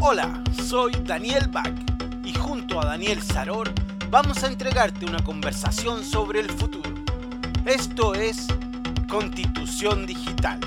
Hola, soy Daniel Bach y junto a Daniel Saror vamos a entregarte una conversación sobre el futuro. Esto es Constitución Digital.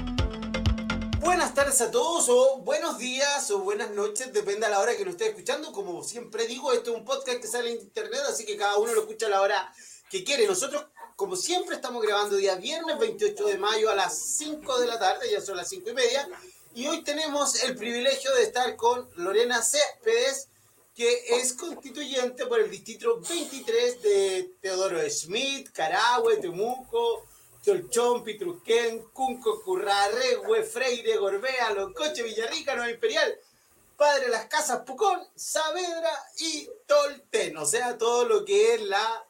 Buenas tardes a todos, o buenos días, o buenas noches, depende a la hora que nos esté escuchando. Como siempre digo, esto es un podcast que sale en internet, así que cada uno lo escucha a la hora que quiere. Nosotros, como siempre, estamos grabando día viernes 28 de mayo a las 5 de la tarde, ya son las 5 y media. Y hoy tenemos el privilegio de estar con Lorena Céspedes, que es constituyente por el distrito 23 de Teodoro Schmidt, Carahue, Temuco, Cholchón, Pitruquén, Cunco, Currarregüe, Freire, Gorbea, Loncoche, Villarrica, Nueva Imperial, Padre las Casas, Pucón, Saavedra y Tolten. O sea, todo lo que es la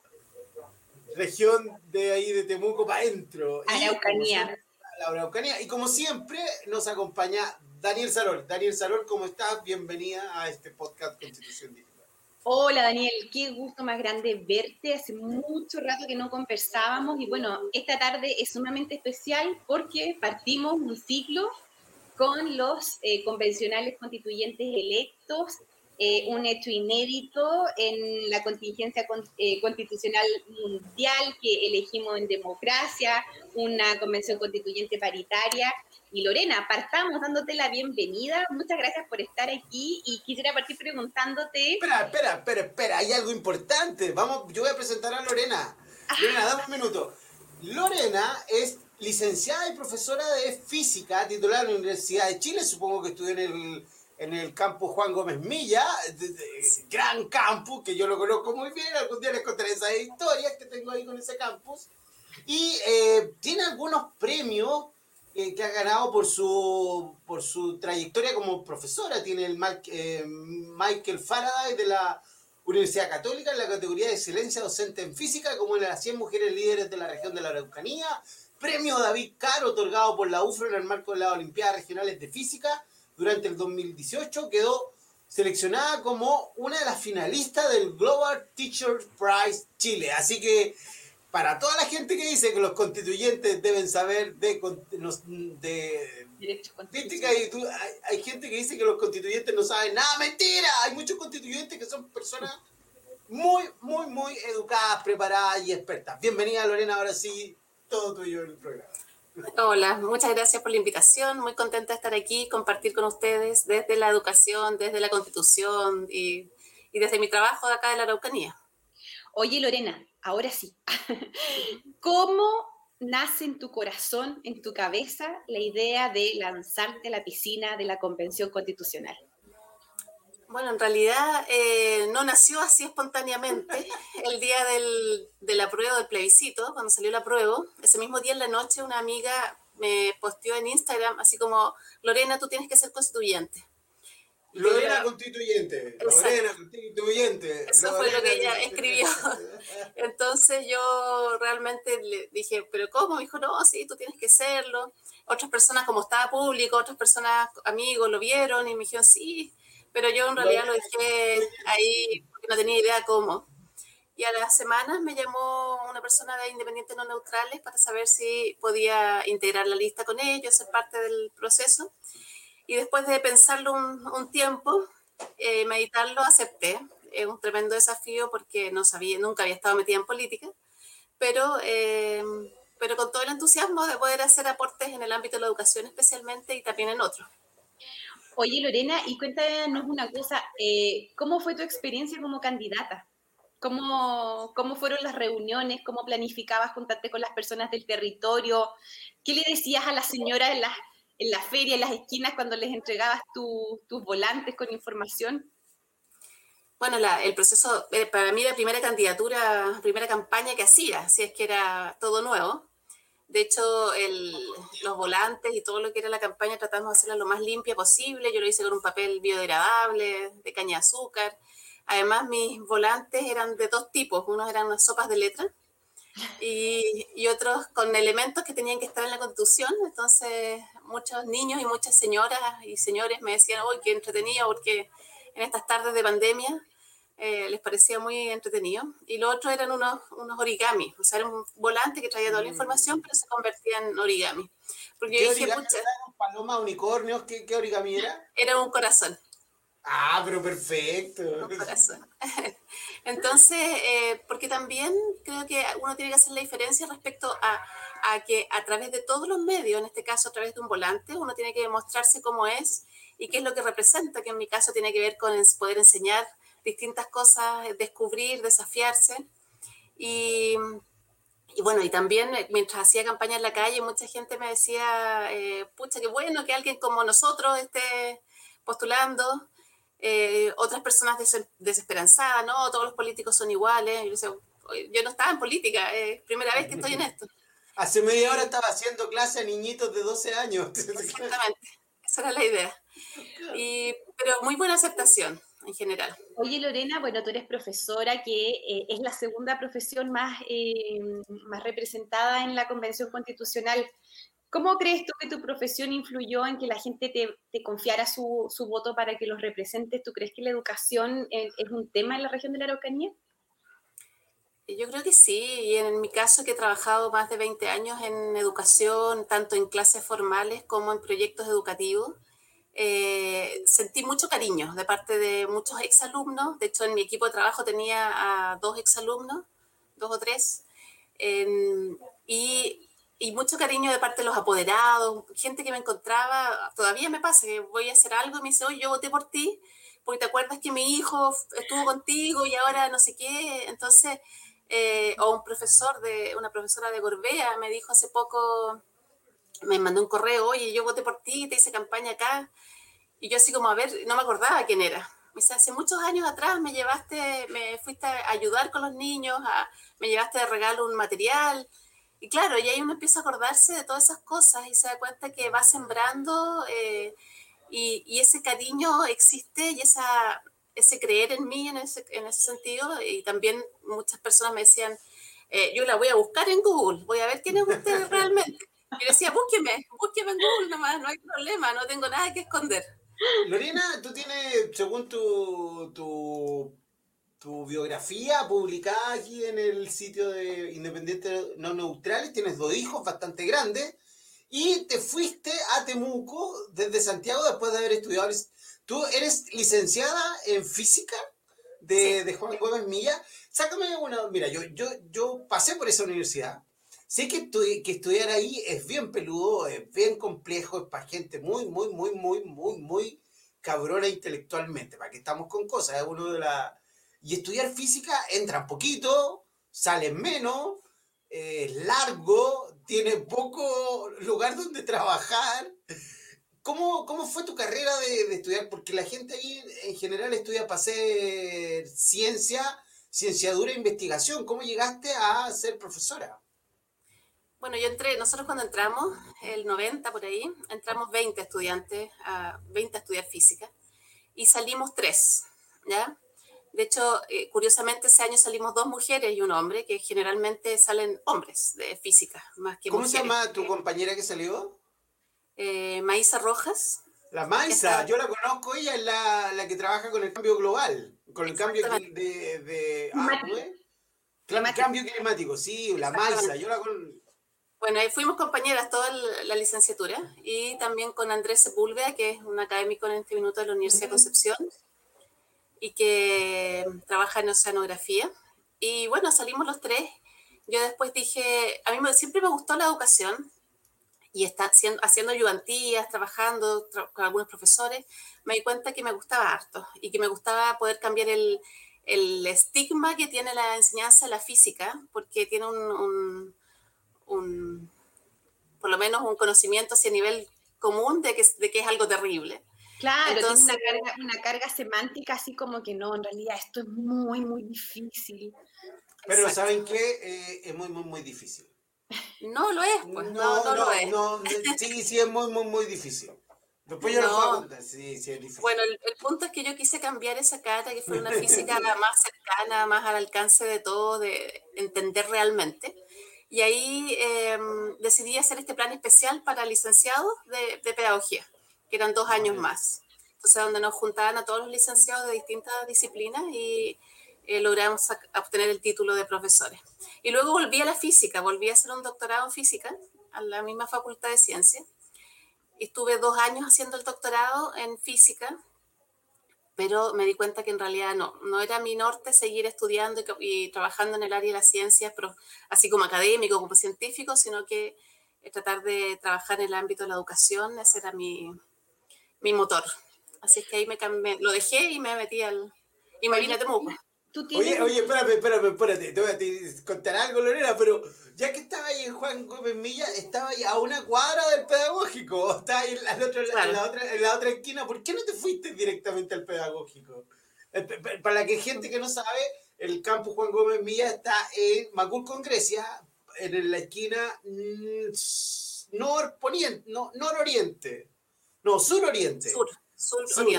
región de ahí de Temuco para adentro. Araucanía. La Araucanía. Y como siempre, nos acompaña Daniel Sarol. Daniel Sarol, ¿cómo estás? Bienvenida a este podcast Constitución Digital. Hola Daniel, qué gusto más grande verte. Hace mucho rato que no conversábamos y bueno, esta tarde es sumamente especial porque partimos un ciclo con los eh, convencionales constituyentes electos, eh, un hecho inédito en la contingencia eh, constitucional mundial que elegimos en democracia, una convención constituyente paritaria y Lorena, partamos dándote la bienvenida. Muchas gracias por estar aquí y quisiera partir preguntándote. Espera, espera, espera, espera, hay algo importante. Vamos, yo voy a presentar a Lorena. Ah. Lorena, dame un minuto. Lorena es licenciada y profesora de física, titular de la Universidad de Chile. Supongo que estudió en el, en el campus Juan Gómez Milla, gran campus, que yo lo conozco muy bien. Algún día les contaré esas historias que tengo ahí con ese campus. Y eh, tiene algunos premios eh, que ha ganado por su, por su trayectoria como profesora. Tiene el eh, Michael Faraday de la Universidad Católica en la categoría de excelencia docente en física, como en las 100 mujeres líderes de la región de la Araucanía. Premio David Caro, otorgado por la UFRO en el marco de las Olimpiadas Regionales de Física durante el 2018. Quedó seleccionada como una de las finalistas del Global Teacher Prize Chile. Así que para toda la gente que dice que los constituyentes deben saber de, de, de hay, gente que dice que los constituyentes no saben nada, mentira, hay muchos constituyentes que son personas muy, muy, muy educadas, preparadas y expertas. Bienvenida Lorena, ahora sí, todo tuyo en el programa. Hola, muchas gracias por la invitación, muy contenta de estar aquí, compartir con ustedes desde la educación, desde la constitución y, y desde mi trabajo de acá de la Araucanía. Oye Lorena, ahora sí, ¿cómo nace en tu corazón, en tu cabeza, la idea de lanzarte a la piscina de la Convención Constitucional? Bueno, en realidad eh, no nació así espontáneamente. El día del, de la prueba del plebiscito, cuando salió la prueba, ese mismo día en la noche una amiga me posteó en Instagram así como, Lorena, tú tienes que ser constituyente. Lorena Constituyente, Lorena Constituyente. Eso fue lo que ella escribió. Entonces yo realmente le dije, ¿pero cómo? Me dijo, no, sí, tú tienes que serlo. Otras personas, como estaba público, otras personas, amigos, lo vieron y me dijeron, sí, pero yo en realidad lo dejé ahí porque no tenía idea cómo. Y a las semanas me llamó una persona de Independientes No Neutrales para saber si podía integrar la lista con ellos, ser parte del proceso. Y después de pensarlo un, tiempo, eh, meditarlo, acepté. Es un tremendo desafío porque no sabía, nunca había estado metida en política, pero, eh, pero con todo el entusiasmo de poder hacer aportes en el ámbito de la educación especialmente y también en otros. Oye, Lorena, y cuéntanos una cosa, eh, ¿cómo fue tu experiencia como candidata? ¿Cómo, ¿Cómo fueron las reuniones? ¿Cómo planificabas juntarte con las personas del territorio? ¿Qué le decías a la señora en las en la feria, en las esquinas, cuando les entregabas tus volantes con información? Bueno, el proceso, eh, para mí la primera candidatura, primera campaña que hacía, si es que era todo nuevo. De hecho, los volantes y todo lo que era la campaña tratamos de hacerla lo más limpia posible. Yo lo hice con un papel biodegradable, de caña de azúcar. Además, mis volantes eran de dos tipos. Unos eran unas sopas de letra y, y, otros con elementos que tenían que estar en la constitución. Entonces, muchos niños y muchas señoras y señores me decían, uy, qué entretenido, porque en estas tardes de pandemia eh, les parecía muy entretenido. Y lo otro eran unos, unos origami, o sea, era un volante que traía toda la mm. información, pero se convertía en origami. Porque ¿Qué dije, origami paloma, unicornios? ¿qué, ¿Qué origami era? Era un corazón. Ah, pero perfecto. Entonces, eh, porque también creo que uno tiene que hacer la diferencia respecto a, a, que a través de todos los medios, en este caso a través de un volante, uno tiene que demostrarse cómo es y qué es lo que representa, que en mi caso tiene que ver con poder enseñar distintas cosas, descubrir, desafiarse. Y, y bueno, y también eh, mientras hacía campaña en la calle, mucha gente me decía, eh, pucha, qué bueno que alguien como nosotros esté postulando. Eh, otras personas desesperanzadas, ¿no? Todos los políticos son iguales. Yo, yo no estaba en política, es primera vez que estoy en esto. Hace media hora estaba haciendo clase a niñitos de 12 años. Exactamente, esa era la idea. Y, pero muy buena aceptación en general. Oye, Lorena, bueno, tú eres profesora, que eh, es la segunda profesión más, eh, más representada en la Convención Constitucional. ¿Cómo crees tú que tu profesión influyó en que la gente te, te confiara su, su, voto para que los representes? ¿Tú crees que la educación es, es un tema en la región de la Araucanía? Yo creo que sí, y en mi caso que he trabajado más de 20 años en educación, tanto en clases formales como en proyectos educativos, eh, sentí mucho cariño de parte de muchos exalumnos. De hecho, en mi equipo de trabajo tenía a dos exalumnos, dos o tres, y, y, mucho cariño de parte de los apoderados, gente que me encontraba, todavía me pasa que voy a hacer algo y me dice, oye, yo voté por ti, porque te acuerdas que mi hijo estuvo contigo y ahora no sé qué. Entonces, eh, o un profesor de, una profesora de Gorbea me dijo hace poco, me mandó un correo, oye, yo voté por ti, te hice campaña acá. Y yo así como, a ver, no me acordaba quién era. Me dice, hace muchos años atrás me llevaste, me fuiste a ayudar con los niños, me llevaste de regalo un material. Y claro, y ahí uno empieza a acordarse de todas esas cosas y se da cuenta que va sembrando eh, y, y, ese cariño existe y esa, ese creer en mí en ese, en ese sentido. Y también muchas personas me decían, eh, yo la voy a buscar en Google, voy a ver quién es usted realmente. Y decía, búsqueme, búsqueme en Google nomás, no hay problema, no tengo nada que esconder. Lorena, tú tienes, según tu, tu, tu biografía publicada aquí en el sitio de Independiente No Neutrales, tienes dos hijos bastante grandes y te fuiste a Temuco desde Santiago después de haber estudiado. Tú eres licenciada en física de, de Juan Gómez Milla. Sácame una. Mira, yo, yo, yo pasé por esa universidad Sé que, estudiar ahí es bien peludo, es bien complejo, es para gente muy, muy, muy, muy, muy, muy cabrona intelectualmente, para que estamos con cosas, es uno de la... Y estudiar física entra poquito, sale menos, es largo, tiene poco lugar donde trabajar. ¿Cómo, cómo fue tu carrera de, de, estudiar? Porque la gente ahí en general estudia para hacer ciencia, cienciadura e investigación. ¿Cómo llegaste a ser profesora? Bueno, yo entré, nosotros cuando entramos, el 90 por ahí, entramos 20 estudiantes, a 20 a estudiar física, y salimos tres, ¿ya? De hecho, eh, curiosamente ese año salimos dos mujeres y un hombre, que generalmente salen hombres de física, más que ¿Cómo se llama tu compañera que salió? Eh, Maísa Rojas. La Maísa, yo la conozco, ella es la, la, que trabaja con el cambio global, con el cambio de... de ah, Cambio climático, sí, la Maísa, yo la conozco bueno, ahí fuimos compañeras toda la licenciatura y también con Andrés Sepúlveda, que es un académico en este minuto de la Universidad de Concepción y que trabaja en oceanografía. Y bueno, salimos los tres. Yo después dije, a mí siempre me gustó la educación y está haciendo, haciendo ayudantías, trabajando con algunos profesores, me di cuenta que me gustaba harto y que me gustaba poder cambiar el, el estigma que tiene la enseñanza de la física, porque tiene un un, por lo menos un conocimiento a nivel común de que, de que es algo terrible. Claro, Entonces, tiene una carga, una carga semántica así como que no, en realidad esto es muy, muy difícil. Pero ¿saben qué? Eh, es muy, muy, muy difícil. No lo es, pues no, no, lo es. No, sí, sí, es muy, muy, muy difícil. Después yo no. lo sí, sí, es difícil. Bueno, el, el, punto es que yo quise cambiar esa cara, que fue una física más cercana, más al alcance de todo, de entender realmente. Y ahí em, decidí hacer este plan especial para licenciados de, de, pedagogía, que eran dos años más. Entonces, donde nos juntaban a todos los licenciados de distintas disciplinas y eh, logramos obtener el título de profesores. Y luego volví a la física, volví a hacer un doctorado en física a la misma Facultad de Ciencias. Estuve dos años haciendo el doctorado en física, pero me di cuenta que en realidad no, no era mi norte seguir estudiando y, trabajando en el área de las ciencias, pero así como académico, como científico, sino que eh, tratar de trabajar en el ámbito de la educación, ese era mi, mi motor. Así que ahí me cambié, lo dejé y me metí al... y me vine a Temuco. Oye, oye, espérame, espérame, espérate, te voy a contar algo, Lorena, pero ya que estaba ahí en Juan Gómez Milla, estaba ahí a una cuadra del pedagógico, estaba ahí en la, otra, en, la otra, en la otra esquina, ¿por qué no te fuiste directamente al pedagógico? Eh, para la que gente que no sabe, el campus Juan Gómez Milla está en Macul con Grecia, en la esquina mm, norponiente, no, nororiente, no, suroriente. Sur.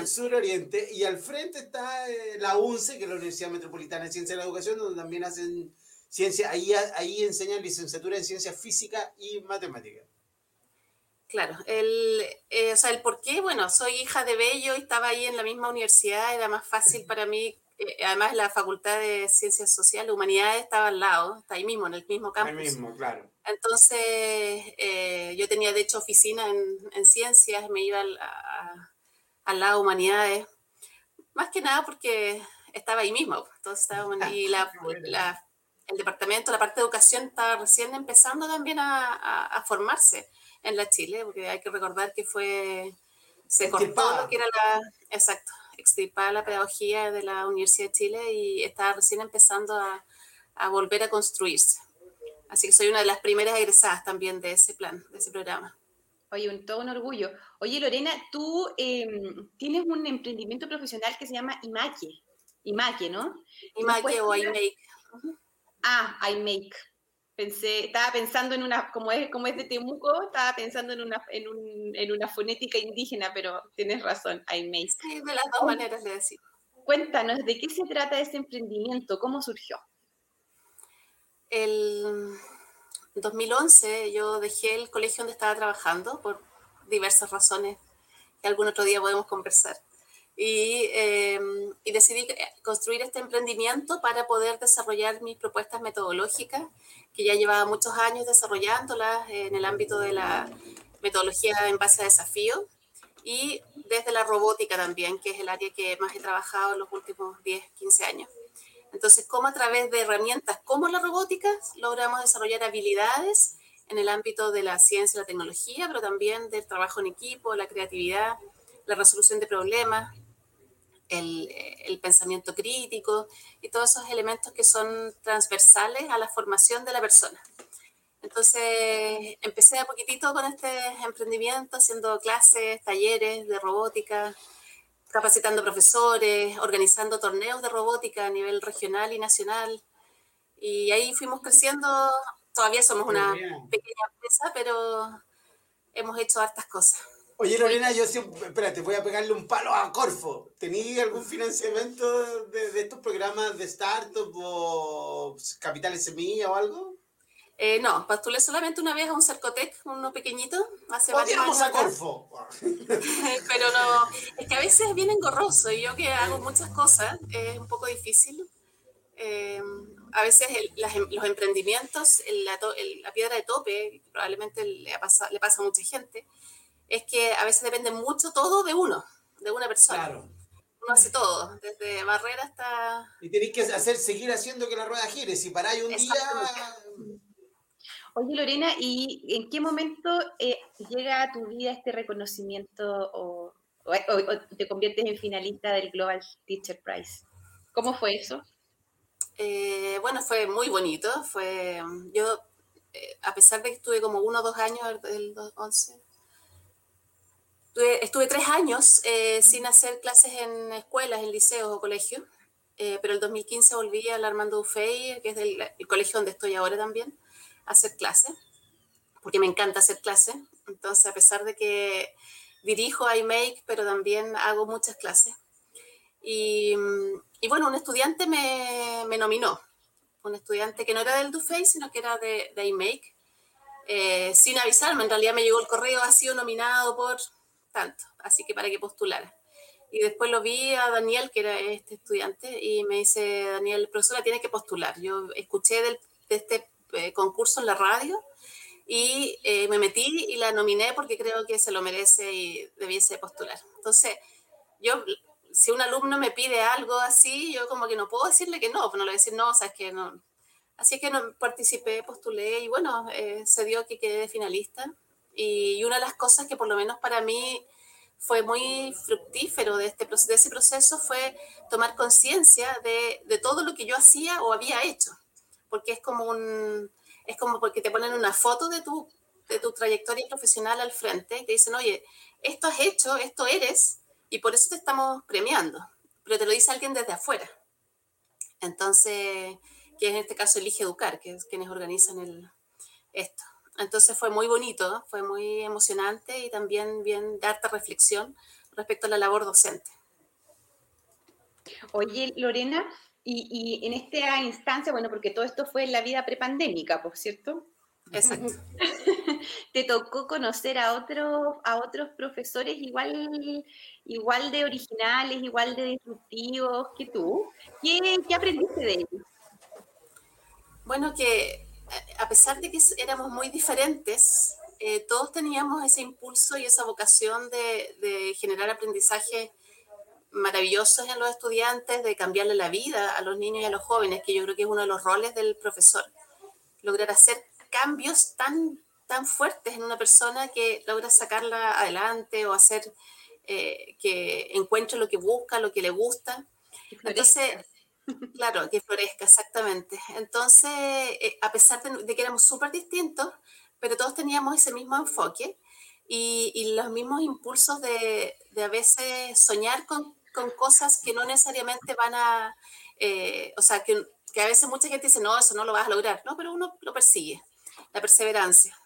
Sur, oriente. Y al frente está eh, la UNCE, que es la Universidad Metropolitana de Ciencia de la Educación, donde también hacen ciencia, ahí, ahí enseñan licenciatura en ciencia física y matemática. Claro, el, eh, o sea, el por qué, bueno, soy hija de Bello y estaba ahí en la misma universidad, era más fácil para mí, eh, además la Facultad de Ciencias Sociales, Humanidades estaba al lado, está ahí mismo, en el mismo campus. Ahí mismo, claro. Entonces, yo tenía de hecho oficina en, en ciencias, me iba a al lado humanidades, más que nada porque estaba ahí mismo. Entonces y la, el departamento, la parte de educación estaba recién empezando también a, a, formarse en la Chile, porque hay que recordar que fue, se cortó lo que era la, exacto, extirpada la pedagogía de la Universidad de Chile y estaba recién empezando a, a volver a construirse. Así que soy una de las primeras egresadas también de ese plan, de ese programa. Oye, un, todo un orgullo. Oye, Lorena, tú em, tienes un emprendimiento profesional que se llama Imaque. Imaque, ¿no? Imaque o iMake. Ah, iMake. Pensé, estaba pensando en una, como es, como es de Temuco, estaba pensando en una, en, un, en una fonética indígena, pero tienes razón, iMake. Sí, de las dos maneras de decir. Cuéntanos, ¿de qué se trata ese emprendimiento? ¿Cómo surgió? El, en 2011 yo dejé el colegio donde estaba trabajando por diversas razones que algún otro día podemos conversar. Y, em, y, decidí construir este emprendimiento para poder desarrollar mis propuestas metodológicas, que ya llevaba muchos años desarrollándolas en el ámbito de la metodología en base a desafío y desde la robótica también, que es el área que más he trabajado en los últimos 10, 15 años. Entonces, cómo a través de herramientas como la robótica logramos desarrollar habilidades en el ámbito de la ciencia y la tecnología, pero también del trabajo en equipo, la creatividad, la resolución de problemas, el, el, pensamiento crítico y todos esos elementos que son transversales a la formación de la persona. Entonces, empecé a poquitito con este emprendimiento, haciendo clases, talleres de robótica, capacitando profesores, organizando torneos de robótica a nivel regional y nacional. Y ahí fuimos creciendo. Todavía somos una pequeña empresa, pero hemos hecho hartas cosas. Oye, Lorena, yo siempre, espérate, voy a pegarle un palo a Corfo. ¿Tenías algún financiamiento de, de, estos programas de startup o capitales semilla o algo? Eh, no, postulé solamente una vez a un Cercotec, uno pequeñito, hace varios años. a Corfo! Pero no, es que a veces es bien engorroso y yo que hago muchas cosas, es un poco difícil. Eh, a veces em, los emprendimientos, la, piedra de tope, probablemente le, pasa, le pasa a mucha gente, es que a veces depende mucho todo de uno, de una persona. Claro. Uno hace todo, desde barrera hasta... Y tenéis que hacer, seguir haciendo que la rueda gire. Si paráis un día, Oye, Lorena, ¿y en qué momento eh, llega a tu vida este reconocimiento o, te conviertes en finalista del Global Teacher Prize? ¿Cómo fue eso? Eh, bueno, fue muy bonito. Fue, yo, eh, a pesar de que estuve como uno o dos años, del 11, estuve, tres años sin hacer clases en escuelas, en liceos o colegios, pero el 2015 volví al Armando Ufey, que es el colegio donde estoy ahora también hacer clases, porque me encanta hacer clases. Entonces, a pesar de que dirijo iMake, pero también hago muchas clases. Y, y bueno, un estudiante me, me, nominó, un estudiante que no era del DuFace, sino que era de, de iMake, eh, sin avisarme. En realidad me llegó el correo, ha sido nominado por tanto, así que para que postulara. Y después lo vi a Daniel, que era este estudiante, y me dice, Daniel, profesora, tiene que postular. Yo escuché del, de este eh, concurso en la radio y eh, me metí y la nominé porque creo que se lo merece y debiese postular. Entonces, yo si un alumno me pide algo así, yo como que no puedo decirle que no, pues no le voy a decir no, o sea, es que no. Así que no, participé, postulé y bueno, eh, se dio que quedé finalista. Y una de las cosas que por lo menos para mí fue muy fructífero de, este, de ese proceso fue tomar conciencia de, de, todo lo que yo hacía o había hecho. Porque es como un, es como porque te ponen una foto de tu, de tu trayectoria profesional al frente y te dicen, oye, esto has hecho, esto eres, y por eso te estamos premiando. Pero te lo dice alguien desde afuera. Entonces, que en este caso elige educar, que es quienes organizan el, esto. Entonces fue muy bonito, fue muy emocionante y también bien de harta reflexión respecto a la labor docente. Oye, Lorena, y, y en esta instancia, bueno, porque todo esto fue en la vida prepandémica, por cierto, Exacto. ¿Te tocó conocer a otros, a otros profesores igual, igual de originales, igual de disruptivos que tú? ¿Qué, qué aprendiste de ellos? Bueno, que eh, a pesar de que éramos muy diferentes, eh, todos teníamos ese impulso y esa vocación de, de generar aprendizaje maravillosos en los estudiantes, de cambiarle la vida a los niños y a los jóvenes, que yo creo que es uno de los roles del profesor. Lograr hacer cambios tan, tan fuertes en una persona que logra sacarla adelante o hacer eh, que encuentre lo que busca, lo que le gusta. Entonces, claro, que florezca, exactamente. Entonces, eh, a pesar de, de que éramos súper distintos, pero todos teníamos ese mismo enfoque y, y los mismos impulsos de, de, a veces soñar con, con, cosas que no necesariamente van a, eh, o sea, que, que, a veces mucha gente dice, no, eso no lo vas a lograr, no, pero uno lo persigue la perseverancia.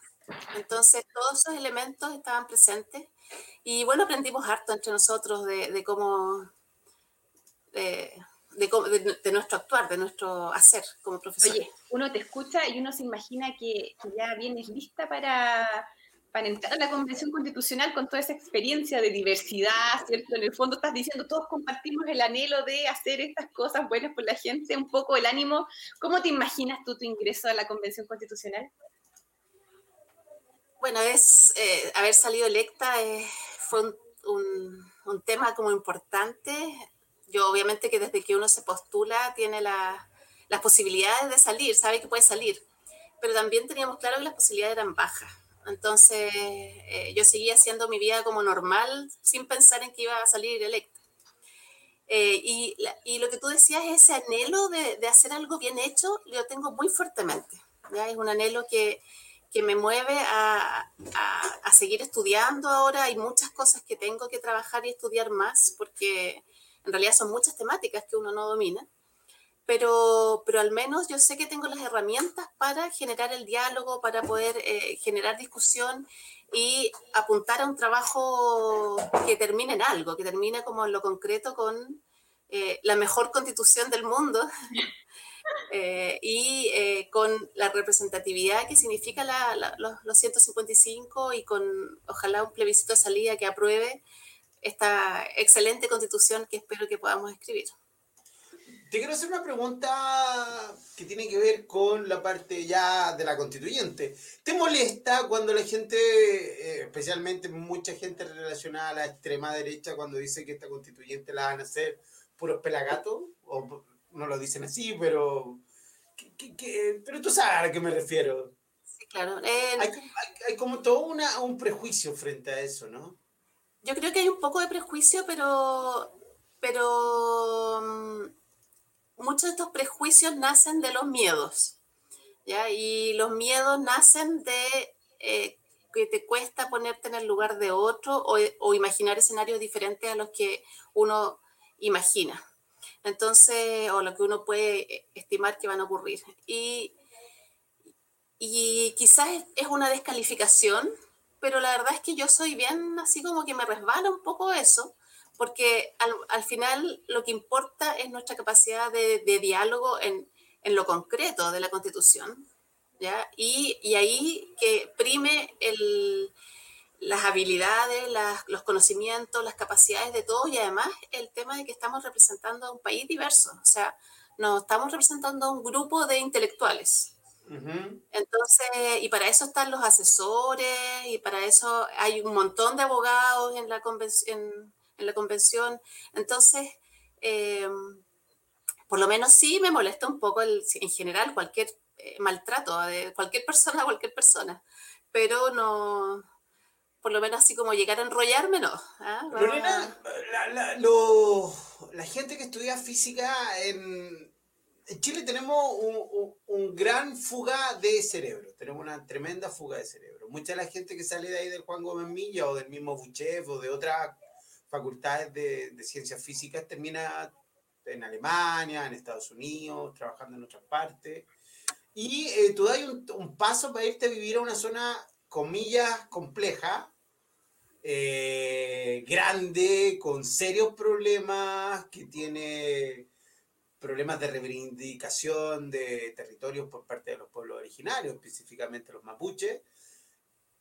Entonces, todos esos elementos estaban presentes y bueno, aprendimos harto entre nosotros de, de cómo, de, de, de, nuestro actuar, de nuestro hacer como profesor. Oye, uno te escucha y uno se imagina que, que ya vienes lista para, para entrar a la Convención Constitucional con toda esa experiencia de diversidad, ¿cierto? En el fondo estás diciendo, todos compartimos el anhelo de hacer estas cosas buenas por la gente, un poco el ánimo. ¿Cómo te imaginas tú tu ingreso a la Convención Constitucional? Bueno, es eh, haber salido electa eh, fue un, un, tema como importante. Yo obviamente que desde que uno se postula tiene la, las posibilidades de salir, sabe que puede salir, pero también teníamos claro que las posibilidades eran bajas. Entonces eh, yo seguía haciendo mi vida como normal sin pensar en que iba a salir electa. Eh, y, y, lo que tú decías, ese anhelo de, de, hacer algo bien hecho, lo tengo muy fuertemente. ¿ya? Es un anhelo que, que me mueve a, a, a, seguir estudiando ahora. Hay muchas cosas que tengo que trabajar y estudiar más porque en realidad son muchas temáticas que uno no domina. Pero, pero al menos yo sé que tengo las herramientas para generar el diálogo, para poder eh, generar discusión y apuntar a un trabajo que termine en algo, que termine como en lo concreto con eh, la mejor constitución del mundo eh, y con la representatividad que significa la, la, los, los, 155 y con ojalá un plebiscito de salida que apruebe esta excelente constitución que espero que podamos escribir. Te quiero hacer una pregunta que tiene que ver con la parte ya de la constituyente. ¿Te molesta cuando la gente, eh, especialmente mucha gente relacionada a la extrema derecha, cuando dice que esta constituyente la van a hacer puros pelagatos? O no lo dicen así, pero, que, que, pero tú sabes a qué me refiero. Sí, claro. Eh, hay, hay, hay, como todo una, un prejuicio frente a eso, ¿no? Yo creo que hay un poco de prejuicio, pero, pero muchos de estos prejuicios nacen de los miedos. Y los miedos nacen de eh, que te cuesta ponerte en el lugar de otro o, o, imaginar escenarios diferentes a los que uno imagina. Entonces, o lo que uno puede estimar que van a ocurrir. Y, y quizás es una descalificación, pero la verdad es que yo soy bien así como que me resbala un poco eso porque al, al, final lo que importa es nuestra capacidad de, de diálogo en, en, lo concreto de la Constitución, ¿ya? Y, y ahí que prime el, las habilidades, las, los conocimientos, las capacidades de todos y además el tema de que estamos representando a un país diverso, o sea, nos estamos representando a un grupo de intelectuales. Uh -huh. Entonces, y para eso están los asesores, y para eso hay un montón de abogados en la convención en la convención. Entonces, eh, por lo menos sí me molesta un poco el, en general cualquier eh, maltrato de cualquier persona a cualquier persona, pero no, por lo menos así como llegar a enrollarme, no. ¿ah? Lorena, la, la, gente que estudia física en, en Chile tenemos un, un, gran fuga de cerebro, tenemos una tremenda fuga de cerebro. Mucha de la gente que sale de ahí del Juan Gómez Milla o del mismo Buchev o de otras facultades de, de ciencias físicas termina en Alemania, en Estados Unidos, trabajando en otras partes. Y eh, tú das un, un, paso para irte a vivir a una zona, comillas, compleja, eh, grande, con serios problemas, que tiene problemas de reivindicación de territorios por parte de los pueblos originarios, específicamente los mapuches.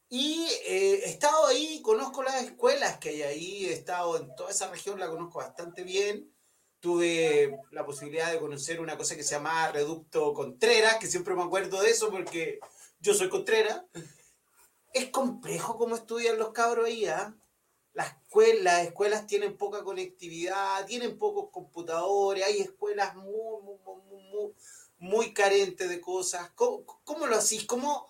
Y eh, he estado ahí, conozco las escuelas que hay ahí, he estado en toda esa región, la conozco bastante bien. Tuve la posibilidad de conocer una cosa que se llama Reducto Contreras, que siempre me acuerdo de eso porque yo soy Contreras. Es complejo cómo estudian los cabros ahí, ¿ah? las, escuelas, las escuelas tienen poca conectividad, tienen pocos computadores, hay escuelas muy, muy, muy, carentes de cosas. ¿Cómo, lo hacís? ¿Cómo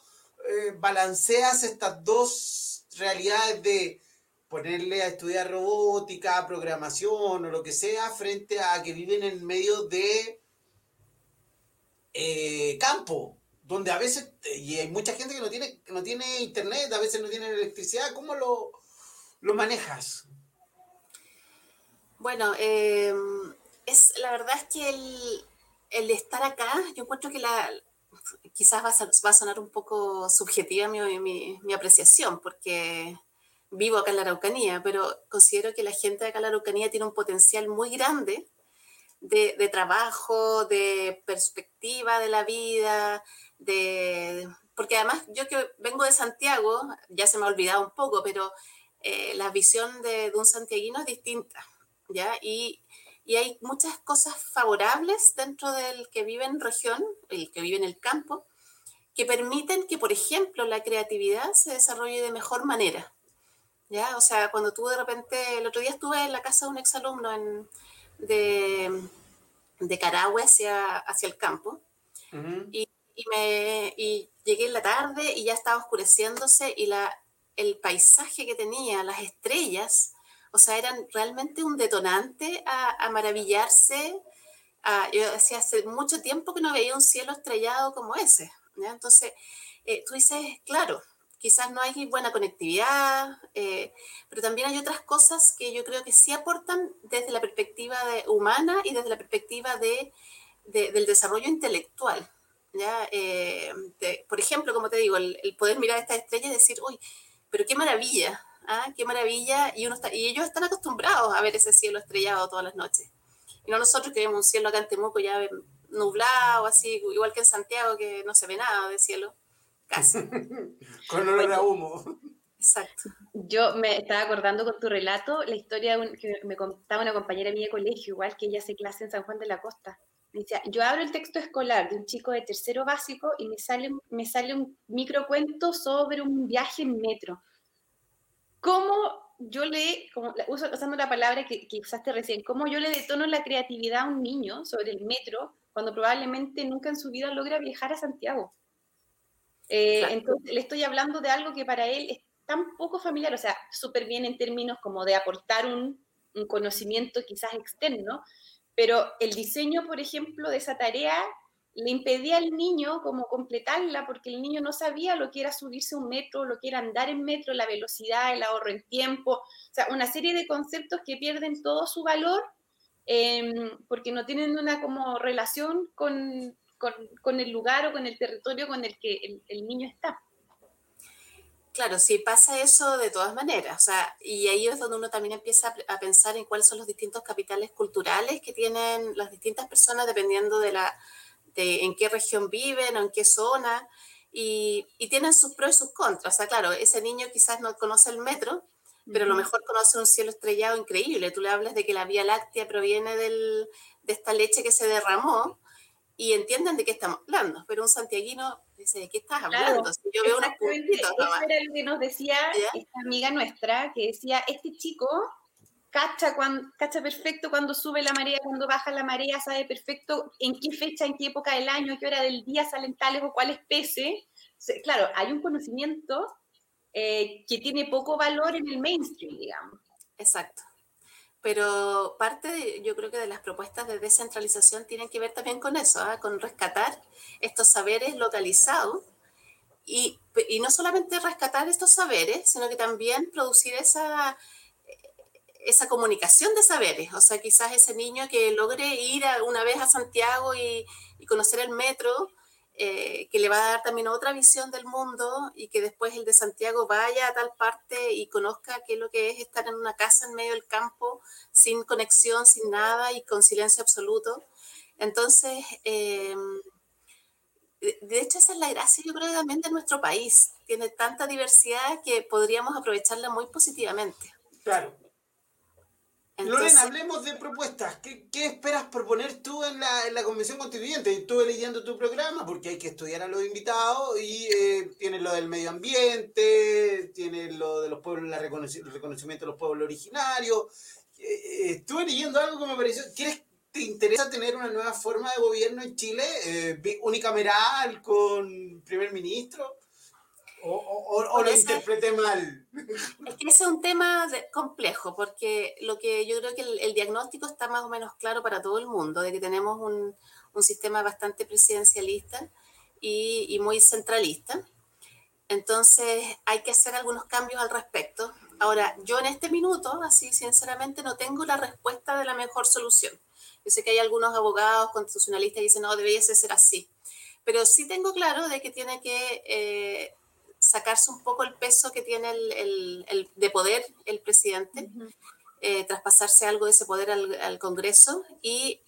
eh, balanceas estas dos realidades de ponerle a estudiar robótica, programación o lo que sea, frente a que viven en medio de eh, campo? donde a veces, y hay mucha gente que no tiene, no tiene internet, a veces no tiene electricidad, ¿cómo lo, lo manejas? Bueno, em, es, la verdad es que el, estar acá, yo encuentro que la, quizás va a, sonar un poco subjetiva mi, apreciación, porque vivo acá en la Araucanía, pero considero que la gente de acá en la Araucanía tiene un potencial muy grande de, de trabajo, de perspectiva de la vida, de, porque además yo que vengo de Santiago, ya se me ha olvidado un poco, pero eh, la visión de, un santiaguino es distinta, ¿ya? Y, y, hay muchas cosas favorables dentro del que vive en región, el que vive en el campo, que permiten que, por ejemplo, la creatividad se desarrolle de mejor manera, ¿ya? O sea, cuando tú de repente, el otro día estuve en la casa de un exalumno en, de, de Carahue hacia, hacia el campo, y, y, me, y llegué en la tarde y ya estaba oscureciéndose y la, el paisaje que tenía, las estrellas, o sea, eran realmente un detonante a, maravillarse. yo decía, hace mucho tiempo que no veía un cielo estrellado como ese. Entonces, eh, tú dices, claro, quizás no hay buena conectividad, eh, pero también hay otras cosas que yo creo que sí aportan desde la perspectiva de, humana y desde la perspectiva de, del desarrollo intelectual. ¿ya? Eh, por ejemplo, como te digo, el, el, poder mirar esta estrella y decir, uy, pero qué maravilla, ¿ah? qué maravilla, y, uno está, y ellos están acostumbrados a ver ese cielo estrellado todas las noches. Y no nosotros que vemos un cielo acá en Temuco ya nublado, así, igual que en Santiago, que no se ve nada de cielo, casi. con olor a humo. Exacto. Yo me estaba acordando con tu relato la historia que me contaba una compañera mía de colegio, igual que ella hace clase en San Juan de la Costa. Dice, yo abro el texto escolar de un chico de tercero básico y me sale, me sale un microcuento sobre un viaje en metro. ¿Cómo yo le, como, usando la palabra que, que, usaste recién, cómo yo le detono la creatividad a un niño sobre el metro cuando probablemente nunca en su vida logra viajar a Santiago? Eh, entonces, le estoy hablando de algo que para él es tan poco familiar, o sea, súper bien en términos como de aportar un, un conocimiento quizás externo, pero el diseño, por ejemplo, de esa tarea le impedía al niño como completarla porque el niño no sabía lo que era subirse un metro, lo que era andar en metro, la velocidad, el ahorro en tiempo, o sea, una serie de conceptos que pierden todo su valor em, porque no tienen una como relación con, con, el lugar o con el territorio con el que el, el niño está. Claro, sí pasa eso de todas maneras, o sea, y ahí es donde uno también empieza a pensar en cuáles son los distintos capitales culturales que tienen las distintas personas dependiendo de la de en qué región viven o en qué zona y, y tienen sus pros y sus contras. O sea, claro, ese niño quizás no conoce el metro, pero a lo mejor conoce un cielo estrellado increíble. Tú le hablas de que la Vía Láctea proviene del, de esta leche que se derramó y entienden de qué estamos hablando, pero un santiaguino dice, ¿de qué estás hablando? yo veo unos puntitos Eso era lo que nos decía esta amiga nuestra, que decía, este chico cacha, cuando, cacha perfecto cuando sube la marea, cuando baja la marea, sabe perfecto en qué fecha, en qué época del año, qué hora del día salen tales o cuáles peces. Claro, hay un conocimiento eh, que tiene poco valor en el mainstream, digamos. Exacto. Pero parte, yo creo que de las propuestas de descentralización tienen que ver también con eso, ¿ah? con rescatar estos saberes localizados y, y, no solamente rescatar estos saberes, sino que también producir esa, esa comunicación de saberes. O sea, quizás ese niño que logre ir una vez a Santiago y, y conocer el metro, eh, que le va a dar también otra visión del mundo y que después el de Santiago vaya a tal parte y conozca qué es lo que es estar en una casa en medio del campo, sin conexión, sin nada y con silencio absoluto. Entonces, em, de hecho, esa es la gracia, yo creo, también de nuestro país. Tiene tanta diversidad que podríamos aprovecharla muy positivamente. Claro. Lorena, hablemos de propuestas. ¿Qué, ¿Qué, esperas proponer tú en la, en la Convención Constituyente? Estuve leyendo tu programa porque hay que estudiar a los invitados y eh, tienes lo del medio ambiente, tienes lo de los pueblos, la el reconocimiento de los pueblos originarios. Eh, eh, estuve leyendo algo que me pareció. ¿Quieres, ¿Te interesa tener una nueva forma de gobierno en Chile? Eh, ¿Unicameral con primer ministro? O, lo interpreté mal. Es que ese es un tema complejo, porque lo que yo creo que el, diagnóstico está más o menos claro para todo el mundo, de que tenemos un, un sistema bastante presidencialista y, y, muy centralista. Entonces hay que hacer algunos cambios al respecto. Ahora, yo en este minuto, así sinceramente, no tengo la respuesta de la mejor solución. Yo sé que hay algunos abogados constitucionalistas que dicen, no, debería ser así. Pero sí tengo claro de que tiene que... Eh, sacarse un poco el peso que tiene el, el, de poder el presidente, eh, traspasarse algo de ese poder al, al Congreso y,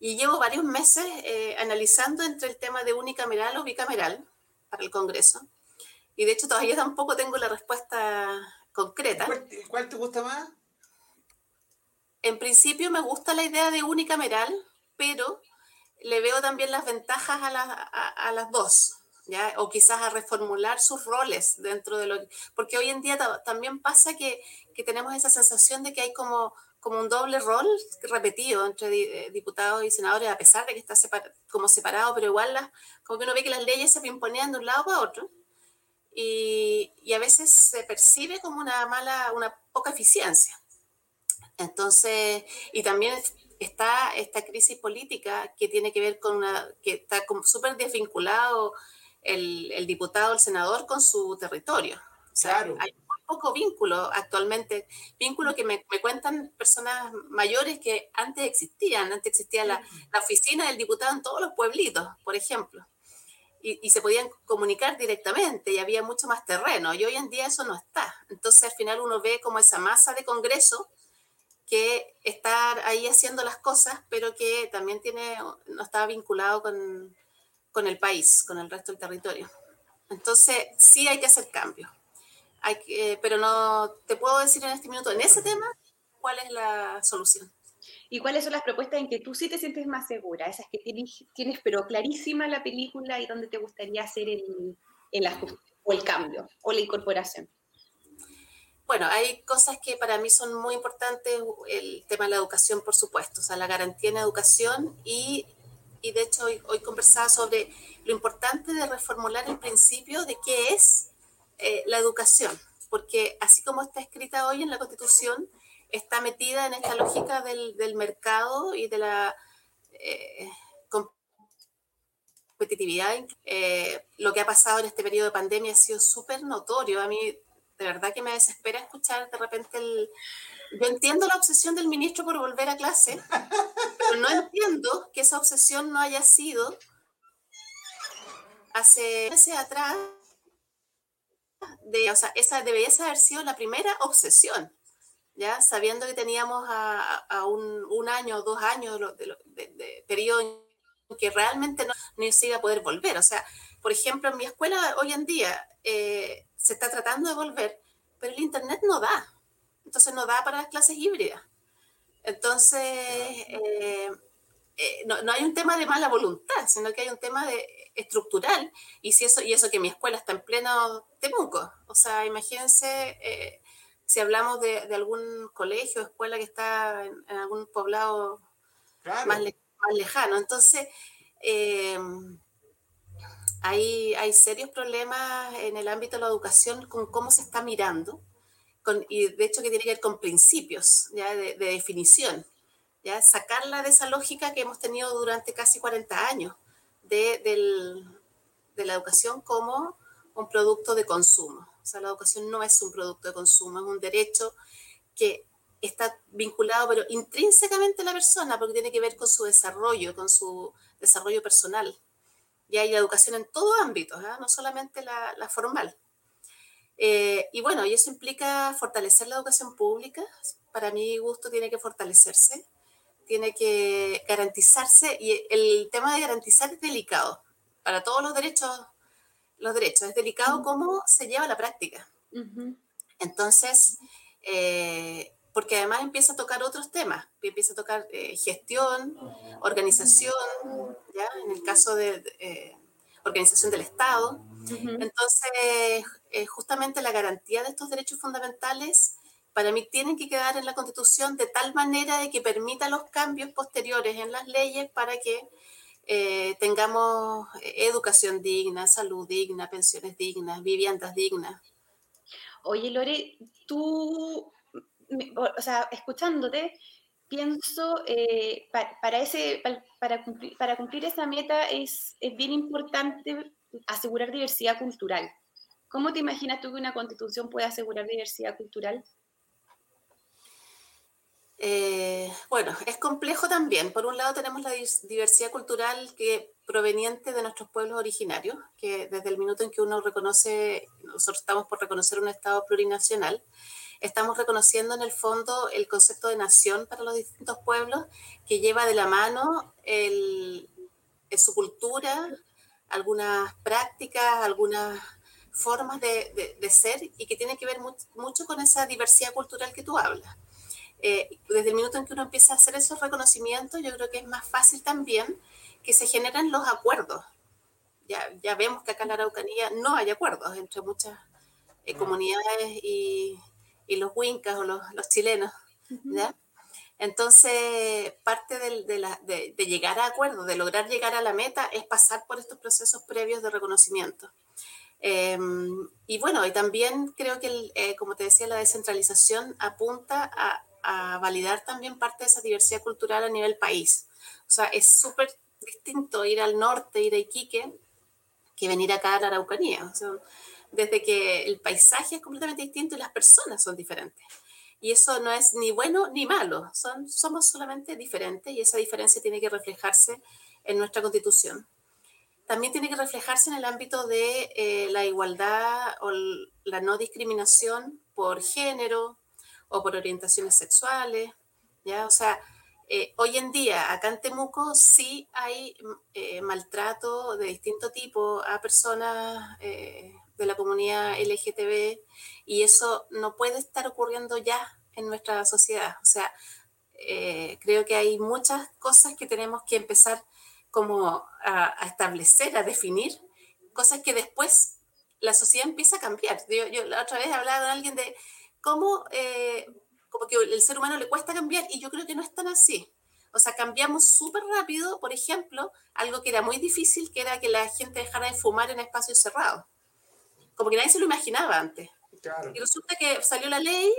y, llevo varios meses eh, analizando entre el tema de unicameral o bicameral para el Congreso y de hecho todavía tampoco tengo la respuesta concreta. ¿Cuál, cuál te gusta más? En principio me gusta la idea de unicameral, pero le veo también las ventajas a, la, a, a las dos. ¿Ya? o quizás a reformular sus roles dentro de lo porque hoy en día también pasa que, que, tenemos esa sensación de que hay como, como un doble rol repetido entre eh, diputados y senadores, a pesar de que está como separado, pero igual las, como que uno ve que las leyes se imponían de un lado para otro y, y a veces se percibe como una mala, una poca eficiencia. Entonces, y también está esta crisis política que tiene que ver con una, que está súper desvinculado el, el, diputado, el senador con su territorio. O sea, claro. hay muy poco vínculo actualmente, vínculo que me, me, cuentan personas mayores que antes existían, antes existía la, la, oficina del diputado en todos los pueblitos, por ejemplo, y, y, se podían comunicar directamente y había mucho más terreno, y hoy en día eso no está. Entonces al final uno ve como esa masa de Congreso que está ahí haciendo las cosas, pero que también tiene, no está vinculado con, con el país, con el resto del territorio. Entonces, sí hay que hacer cambios. Hay que, pero no te puedo decir en este minuto, en ese tema, cuál es la solución. ¿Y cuáles son las propuestas en que tú sí te sientes más segura? Esas que tienes, tienes pero clarísima la película y donde te gustaría hacer el, el ajuste o el cambio o la incorporación. Bueno, hay cosas que para mí son muy importantes, el tema de la educación, por supuesto, o sea, la garantía en educación y y de hecho hoy, hoy conversaba sobre lo importante de reformular el principio de qué es eh, la educación, porque así como está escrita hoy en la Constitución, está metida en esta lógica del, del mercado y de la eh, competitividad. Eh, lo que ha pasado en este periodo de pandemia ha sido súper notorio. A mí de verdad que me desespera escuchar de repente el, yo entiendo la obsesión del ministro por volver a clase, pero no entiendo que esa obsesión no haya sido hace meses atrás, de, o sea, esa debería haber sido la primera obsesión, ya sabiendo que teníamos a, a un, un, año o dos años de, de, de, periodo que realmente no, no se iba a poder volver. O sea, por ejemplo, en mi escuela hoy en día eh, se está tratando de volver, pero el Internet no da entonces no da para las clases híbridas. Entonces, eh, eh, no, no, hay un tema de mala voluntad, sino que hay un tema de, estructural. Y, si eso, y eso que mi escuela está en pleno Temuco. O sea, imagínense, eh, si hablamos de, algún colegio o escuela que está en, algún poblado más, más, lejano. Entonces, hay, hay, serios problemas en el ámbito de la educación con cómo se está mirando, y de hecho que tiene que ver con principios ¿ya? De, definición, ¿ya? sacarla de esa lógica que hemos tenido durante casi 40 años de, del, de la educación como un producto de consumo. O sea, la educación no es un producto de consumo, es un derecho que está vinculado, pero intrínsecamente a la persona, porque tiene que ver con su desarrollo, con su desarrollo personal. Y hay educación en todo ámbito, ¿eh? no solamente la, la formal. Eh, y bueno, y eso implica fortalecer la educación pública. Para mi gusto tiene que fortalecerse, tiene que garantizarse, y el tema de garantizar es delicado para todos los derechos los derechos. Es delicado cómo se lleva la práctica. Entonces, eh, porque además empieza a tocar otros temas, empieza a tocar eh, gestión, organización, ¿ya? en el caso de eh, organización del Estado. Entonces, justamente la garantía de estos derechos fundamentales para mí tienen que quedar en la Constitución de tal manera de que permita los cambios posteriores en las leyes para que eh, tengamos educación digna, salud digna, pensiones dignas, viviendas dignas. Oye, Lore, tú, o sea, escuchándote, pienso, eh, para, para, cumplir, para cumplir esa meta es, es bien importante asegurar diversidad cultural. ¿Cómo te imaginas tú que una constitución puede asegurar diversidad cultural? Eh, bueno, es complejo también. Por un lado tenemos la diversidad cultural que proveniente de nuestros pueblos originarios, que desde el minuto en que uno reconoce, nosotros estamos por reconocer un Estado plurinacional, estamos reconociendo en el fondo el concepto de nación para los distintos pueblos, que lleva de la mano su cultura algunas prácticas, algunas formas de, ser y que tiene que ver mucho con esa diversidad cultural que tú hablas. Eh, desde el minuto en que uno empieza a hacer esos reconocimientos, yo creo que es más fácil también que se generen los acuerdos. Ya, ya vemos que acá en la Araucanía no hay acuerdos entre muchas eh, comunidades y, y, los huincas o los, los chilenos. ¿ya? Entonces, parte de, de, la, de, de, llegar a acuerdos, de lograr llegar a la meta, es pasar por estos procesos previos de reconocimiento. Em, y bueno, y también creo que, eh, como te decía, la descentralización apunta a, a validar también parte de esa diversidad cultural a nivel país. O sea, es súper distinto ir al norte, ir a Iquique, que venir acá a la Araucanía. O sea, desde que el paisaje es completamente distinto y las personas son diferentes. Y eso no es ni bueno ni malo, son, somos solamente diferentes y esa diferencia tiene que reflejarse en nuestra constitución. También tiene que reflejarse en el ámbito de eh, la igualdad o la no discriminación por género, o por orientaciones sexuales, ¿ya? O sea, eh, hoy en día acá en Temuco sí hay eh, maltrato de distinto tipo a personas eh, de la comunidad LGTB y eso no puede estar ocurriendo ya en nuestra sociedad. O sea, creo que hay muchas cosas que tenemos que empezar como a, establecer, a definir, cosas que después la sociedad empieza a cambiar. Yo, yo la otra vez hablaba con alguien de cómo eh, como que el ser humano le cuesta cambiar y yo creo que no es tan así. O sea, cambiamos súper rápido, por ejemplo, algo que era muy difícil, que era que la gente dejara de fumar en espacios cerrados. Como que nadie se lo imaginaba antes. Y resulta que salió la ley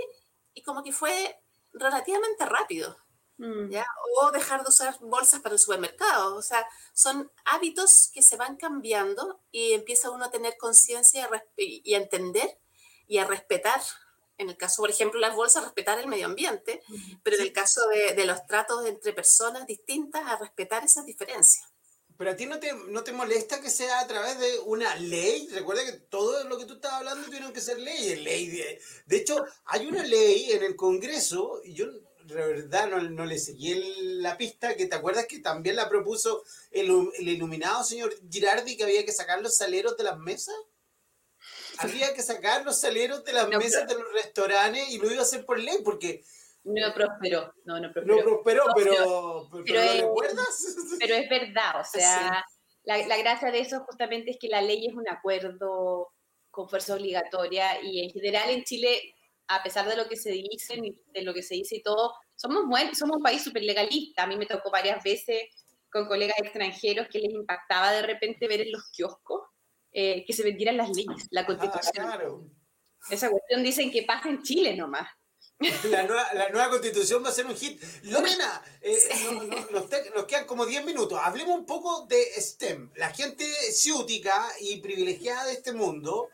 y como que fue relativamente rápido. Mm. ¿ya? O dejar de usar bolsas para el supermercado. O sea, son hábitos que se van cambiando y empieza uno a tener conciencia y a entender y a respetar en el caso, por ejemplo, las bolsas, respetar el medio ambiente, pero en el caso de, los tratos entre personas distintas, a respetar esas diferencias. Pero a ti no te, no te molesta que sea a través de una ley. Recuerda que todo lo que tú estás hablando tuvieron que ser leyes. Ley de, de hecho, hay una ley en el Congreso, y yo de verdad no, no le seguí la pista, que te acuerdas que también la propuso el, el iluminado señor Girardi que había que sacar los saleros de las mesas había que sacar los saleros de las mesas de los restaurantes y lo iba a hacer por ley, porque... No prosperó, no, no prosperó. No prosperó, pero, pero, es, recuerdas? Pero es verdad, o sea, la, la, gracia de eso justamente es que la ley es un acuerdo con fuerza obligatoria y en general en Chile a pesar de lo que se dice, de lo que se dice y todo, somos, buen, somos un país súper legalista. A mí me tocó varias veces con colegas extranjeros que les impactaba de repente ver en los kioscos eh, que se vendieran las leyes, la ah, constitución. Esa cuestión dicen que pasa en Chile nomás. La nueva, la nueva, constitución va a ser un hit. Lorena, eh, nos, quedan como 10 minutos. Hablemos un poco de STEM. La gente ciútica y privilegiada de este mundo,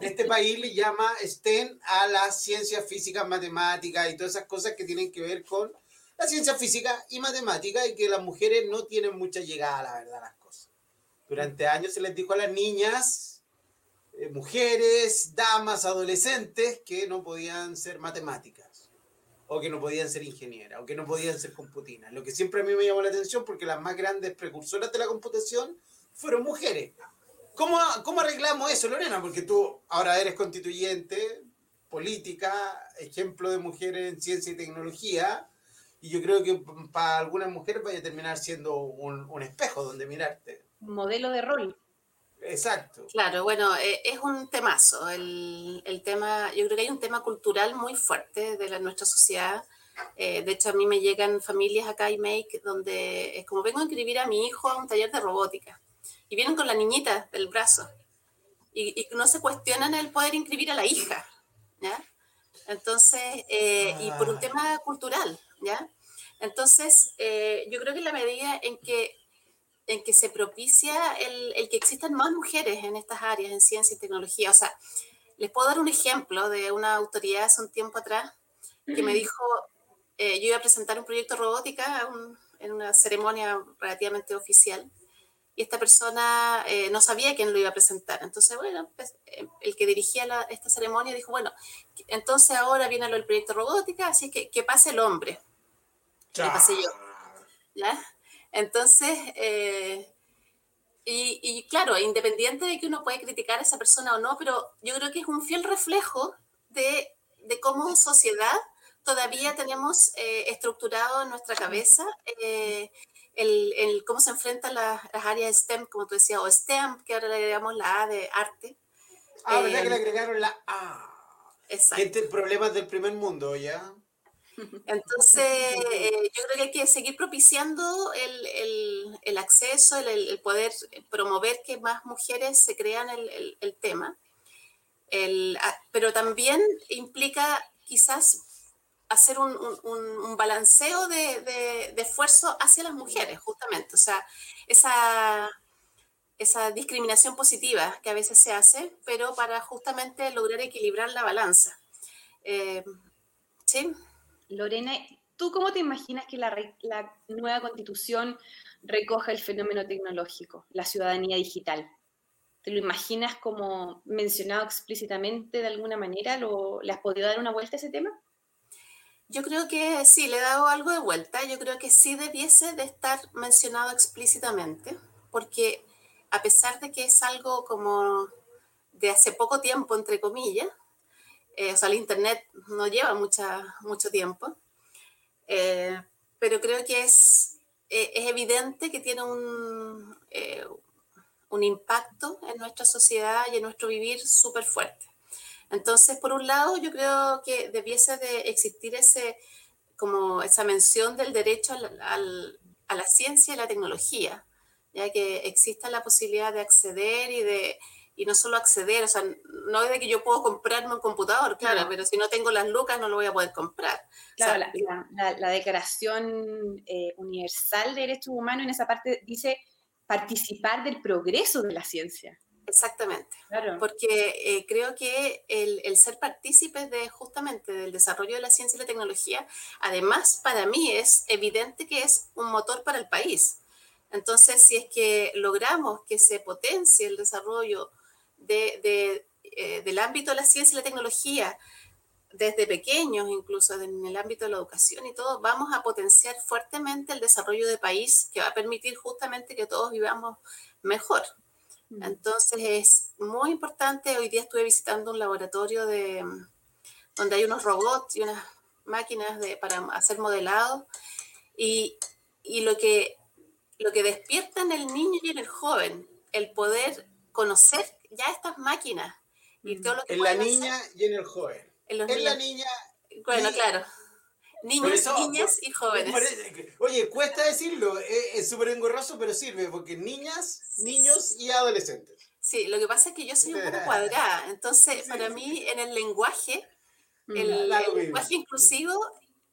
de este país, le llama STEM a las ciencias físicas, matemáticas y todas esas cosas que tienen que ver con la ciencia física y matemática y que las mujeres no tienen mucha llegada, la verdad, las. Durante años se les dijo a las niñas eh, mujeres, damas, adolescentes que no podían ser matemáticas, o que no podían ser ingenieras, o que no podían ser computinas. Lo que siempre a mí me llamó la atención porque las más grandes precursoras de la computación fueron mujeres. ¿Cómo, cómo arreglamos eso, Lorena? Porque tú ahora eres constituyente, política, ejemplo de mujeres en ciencia y tecnología, y yo creo que para algunas mujeres vaya a terminar siendo un, un espejo donde mirarte. Modelo de rol. Exacto. Claro, bueno, eh, es un temazo. El, el, tema, yo creo que hay un tema cultural muy fuerte de la, nuestra sociedad. Eh, de hecho, a mí me llegan familias acá y Make donde es como vengo a inscribir a mi hijo a un taller de robótica y vienen con la niñita del brazo y, y no se cuestionan el poder inscribir a la hija, ¿ya? Entonces, eh, y por un ah. tema cultural, ¿ya? Entonces, yo creo que la medida en que en que se propicia el, el, que existan más mujeres en estas áreas, en ciencia y tecnología. O sea, les puedo dar un ejemplo de una autoridad hace un tiempo atrás que me dijo, eh, yo iba a presentar un proyecto robótica en una ceremonia relativamente oficial y esta persona eh, no sabía quién lo iba a presentar. Entonces, bueno, pues, eh, el que dirigía la, esta ceremonia dijo, bueno, entonces ahora viene lo del proyecto robótica, así que que pase el hombre. ¿Qué pasé yo. ¿Ya? Entonces, eh, y, claro, independiente de que uno puede criticar a esa persona o no, pero yo creo que es un fiel reflejo de, de cómo sociedad todavía tenemos eh, estructurado en nuestra cabeza eh, el, el, cómo se enfrentan las, las, áreas STEM, como tú decías, o STEM, que ahora le agregamos la A de arte. Ah, ¿verdad que le agregaron la A? Exacto. Gente, problemas del primer mundo, ¿ya? Entonces, eh, yo creo que hay que seguir propiciando el, el, el acceso, el, el, poder promover que más mujeres se crean el, tema, ah, pero también implica quizás hacer un, un, un balanceo de, de, de, esfuerzo hacia las mujeres, justamente. O sea, esa, esa discriminación positiva que a veces se hace, pero para justamente lograr equilibrar la balanza. Eh, ¿Sí? Lorena, ¿tú cómo te imaginas que la, nueva constitución recoja el fenómeno tecnológico, la ciudadanía digital? ¿Te lo imaginas como mencionado explícitamente de alguna manera? ¿Lo, ¿Le has podido dar una vuelta a ese tema? Yo creo que sí, le he dado algo de vuelta. Yo creo que sí debiese de estar mencionado explícitamente, porque a pesar de que es algo como de hace poco tiempo, entre comillas, eh, o sea, el Internet no lleva mucha, mucho tiempo, eh, pero creo que es, eh, es evidente que tiene un, un impacto en nuestra sociedad y en nuestro vivir súper fuerte. Entonces, por un lado, yo creo que debiese de existir ese, como esa mención del derecho al, al, a la ciencia y la tecnología, ya que exista la posibilidad de acceder y de y no solo acceder, o sea, no es de que yo puedo comprarme un computador, claro, pero si no tengo las lucas no lo voy a poder comprar. Claro, la, la, Declaración eh, Universal de Derechos Humanos en esa parte dice participar del progreso de la ciencia. Exactamente, claro. porque eh, creo que el, el, ser partícipes de justamente del desarrollo de la ciencia y la tecnología, además para mí es evidente que es un motor para el país. Entonces, si es que logramos que se potencie el desarrollo de, eh, del ámbito de la ciencia y la tecnología, desde pequeños incluso en el ámbito de la educación y todo, vamos a potenciar fuertemente el desarrollo de país que va a permitir justamente que todos vivamos mejor. Mm. Entonces es muy importante, hoy día estuve visitando un laboratorio de, donde hay unos robots y unas máquinas de, para hacer modelado y, y lo, que, lo que despierta en el niño y en el joven, el poder conocer ya estas máquinas. Y todo lo que en la niña y en el joven. En los es niños. la niña. Bueno, ni- claro. Niños, eso- niñas y jóvenes. Parece- Oye, cuesta decirlo, es súper engorroso, pero sirve, porque niñas, niños y adolescentes. Sí, lo que pasa es que yo soy un poco cuadrada. Entonces, Sí, para sí. mí, en el lenguaje, Mm. el, el lenguaje inclusivo,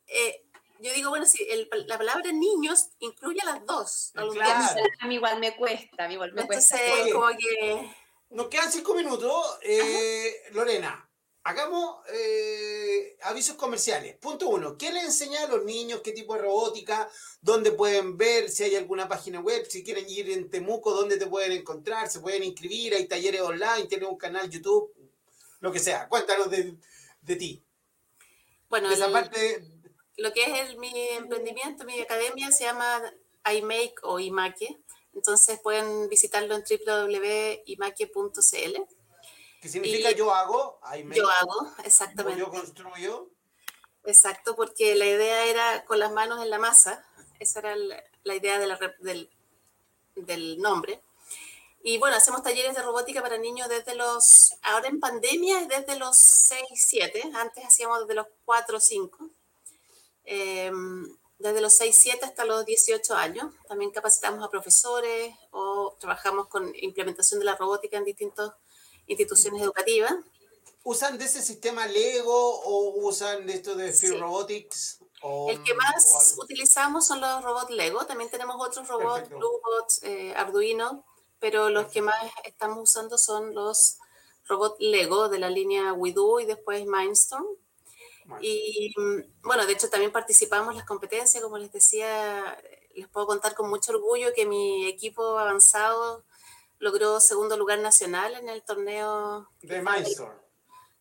eh, yo digo, bueno, si el- la palabra niños incluye a las dos. al Claro. A mí igual me cuesta, a mí igual me cuesta. Entonces, como que Nos quedan cinco minutos. Eh, Lorena, hagamos eh, avisos comerciales. Punto uno, ¿qué le enseña a los niños? ¿Qué tipo de robótica? ¿Dónde pueden ver? Si hay alguna página web, si quieren ir en Temuco, ¿dónde te pueden encontrar? ¿Se pueden inscribir? ¿Hay talleres online? ¿Tienes un canal YouTube? Lo que sea. Cuéntanos de, de ti. bueno, De esa el- parte, lo que es el- mi emprendimiento, mi academia, se llama iMake o iMake. Entonces pueden visitarlo en www.imake.cl. que significa y- yo hago, me- Yo hago, exactamente. yo construyo. Exacto, porque la idea era con las manos en la masa. Esa era la, la idea de la re- del, del nombre. Y bueno, hacemos talleres de robótica para niños desde los, ahora en pandemia es desde los 6, 7, antes hacíamos desde los 4 o 5, Em, desde los 6, 7 hasta los 18 años. También capacitamos a profesores o trabajamos con implementación de la robótica en distintas instituciones educativas. ¿Usan de ese sistema Lego o usan de esto de Fear Sí. Robotics? O, El que o más utilizamos son los robots Lego. También tenemos otros robots, Perfecto. Bluebots, eh, Arduino, pero los que más estamos usando son los robots Lego de la línea WeDo y después Mindstorm. Y mm, bueno, de hecho también participamos en las competencias, como les decía, les puedo contar con mucho orgullo que mi equipo avanzado logró segundo lugar nacional en el torneo de Mindstorm.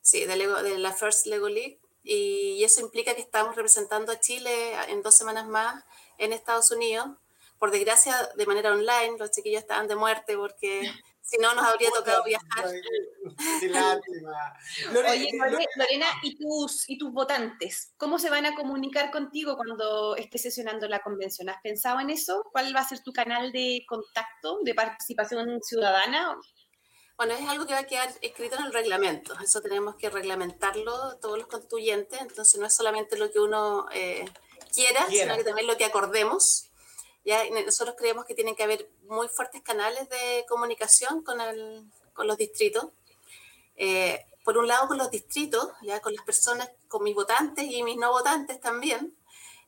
Sí, de, Lego- de la First Lego League. Y eso implica que estamos representando a Chile en dos semanas más en Estados Unidos. Por desgracia, de manera online, los chiquillos estaban de muerte porque si no nos habría tocado viajar. Qué lástima. Oye, Lore- Lorena, ¿y tus, ¿y tus votantes? ¿Cómo se van a comunicar contigo cuando estés sesionando la convención? ¿Has pensado en eso? ¿Cuál va a ser tu canal de contacto, de participación ciudadana? Bueno, es algo que va a quedar escrito en el reglamento. Eso tenemos que reglamentarlo todos los constituyentes. Entonces, no es solamente lo que uno eh, quiera, Quiera. sino que también lo que acordemos. Ya, nosotros creemos que tienen que haber muy fuertes canales de comunicación con, el, con los distritos. Eh, por un lado, con los distritos, ya con las personas, con mis votantes y mis no votantes también.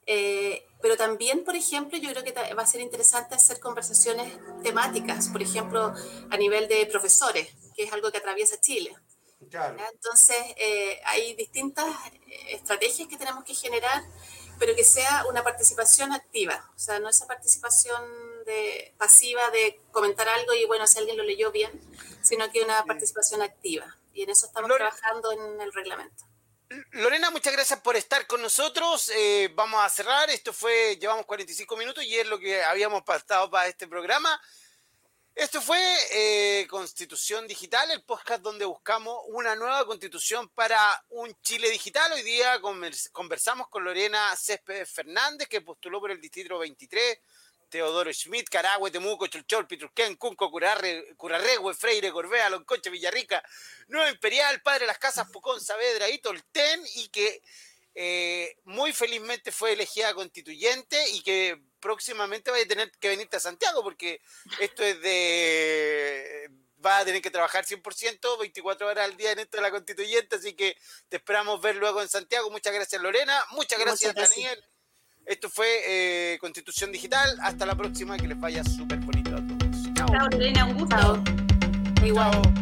Eh, pero también, por ejemplo, yo creo que va a ser interesante hacer conversaciones temáticas, por ejemplo, a nivel de profesores, que es algo que atraviesa Chile. Claro. Entonces, eh, hay distintas eh, estrategias que tenemos que generar, pero que sea una participación activa, o sea, no esa participación de, pasiva de comentar algo y bueno, si alguien lo leyó bien, sino que una participación activa. Y en eso estamos trabajando en el reglamento. Lorena, muchas gracias por estar con nosotros. Eh, vamos a cerrar. Esto fue, llevamos 45 minutos y es lo que habíamos pactado para este programa. Esto fue eh, Constitución Digital, el podcast donde buscamos una nueva constitución para un Chile digital. Hoy día convers- conversamos con Lorena Céspedes Fernández, que postuló por el Distrito 23, Teodoro Schmidt, Carahue, Temuco, Cholchol, Pitrusquén, Cunco, Curarre, Curarregüe, Freire, Corbea, Loncoche, Villarrica, Nueva Imperial, Padre de las Casas, Pucón, Saavedra y Tolten, y que eh, muy felizmente fue elegida constituyente y que próximamente va a tener que venirte a Santiago porque esto es de... va a tener que trabajar 100%, 24 horas al día en esto de la constituyente, así que te esperamos ver luego en Santiago. Muchas gracias Lorena, muchas gracias, Muchas gracias. Daniel. Esto fue eh, Constitución Digital. Hasta la próxima, que les vaya súper bonito a todos. Chao. Chao, Lorena, un gusto. Chao. Igual. Chao.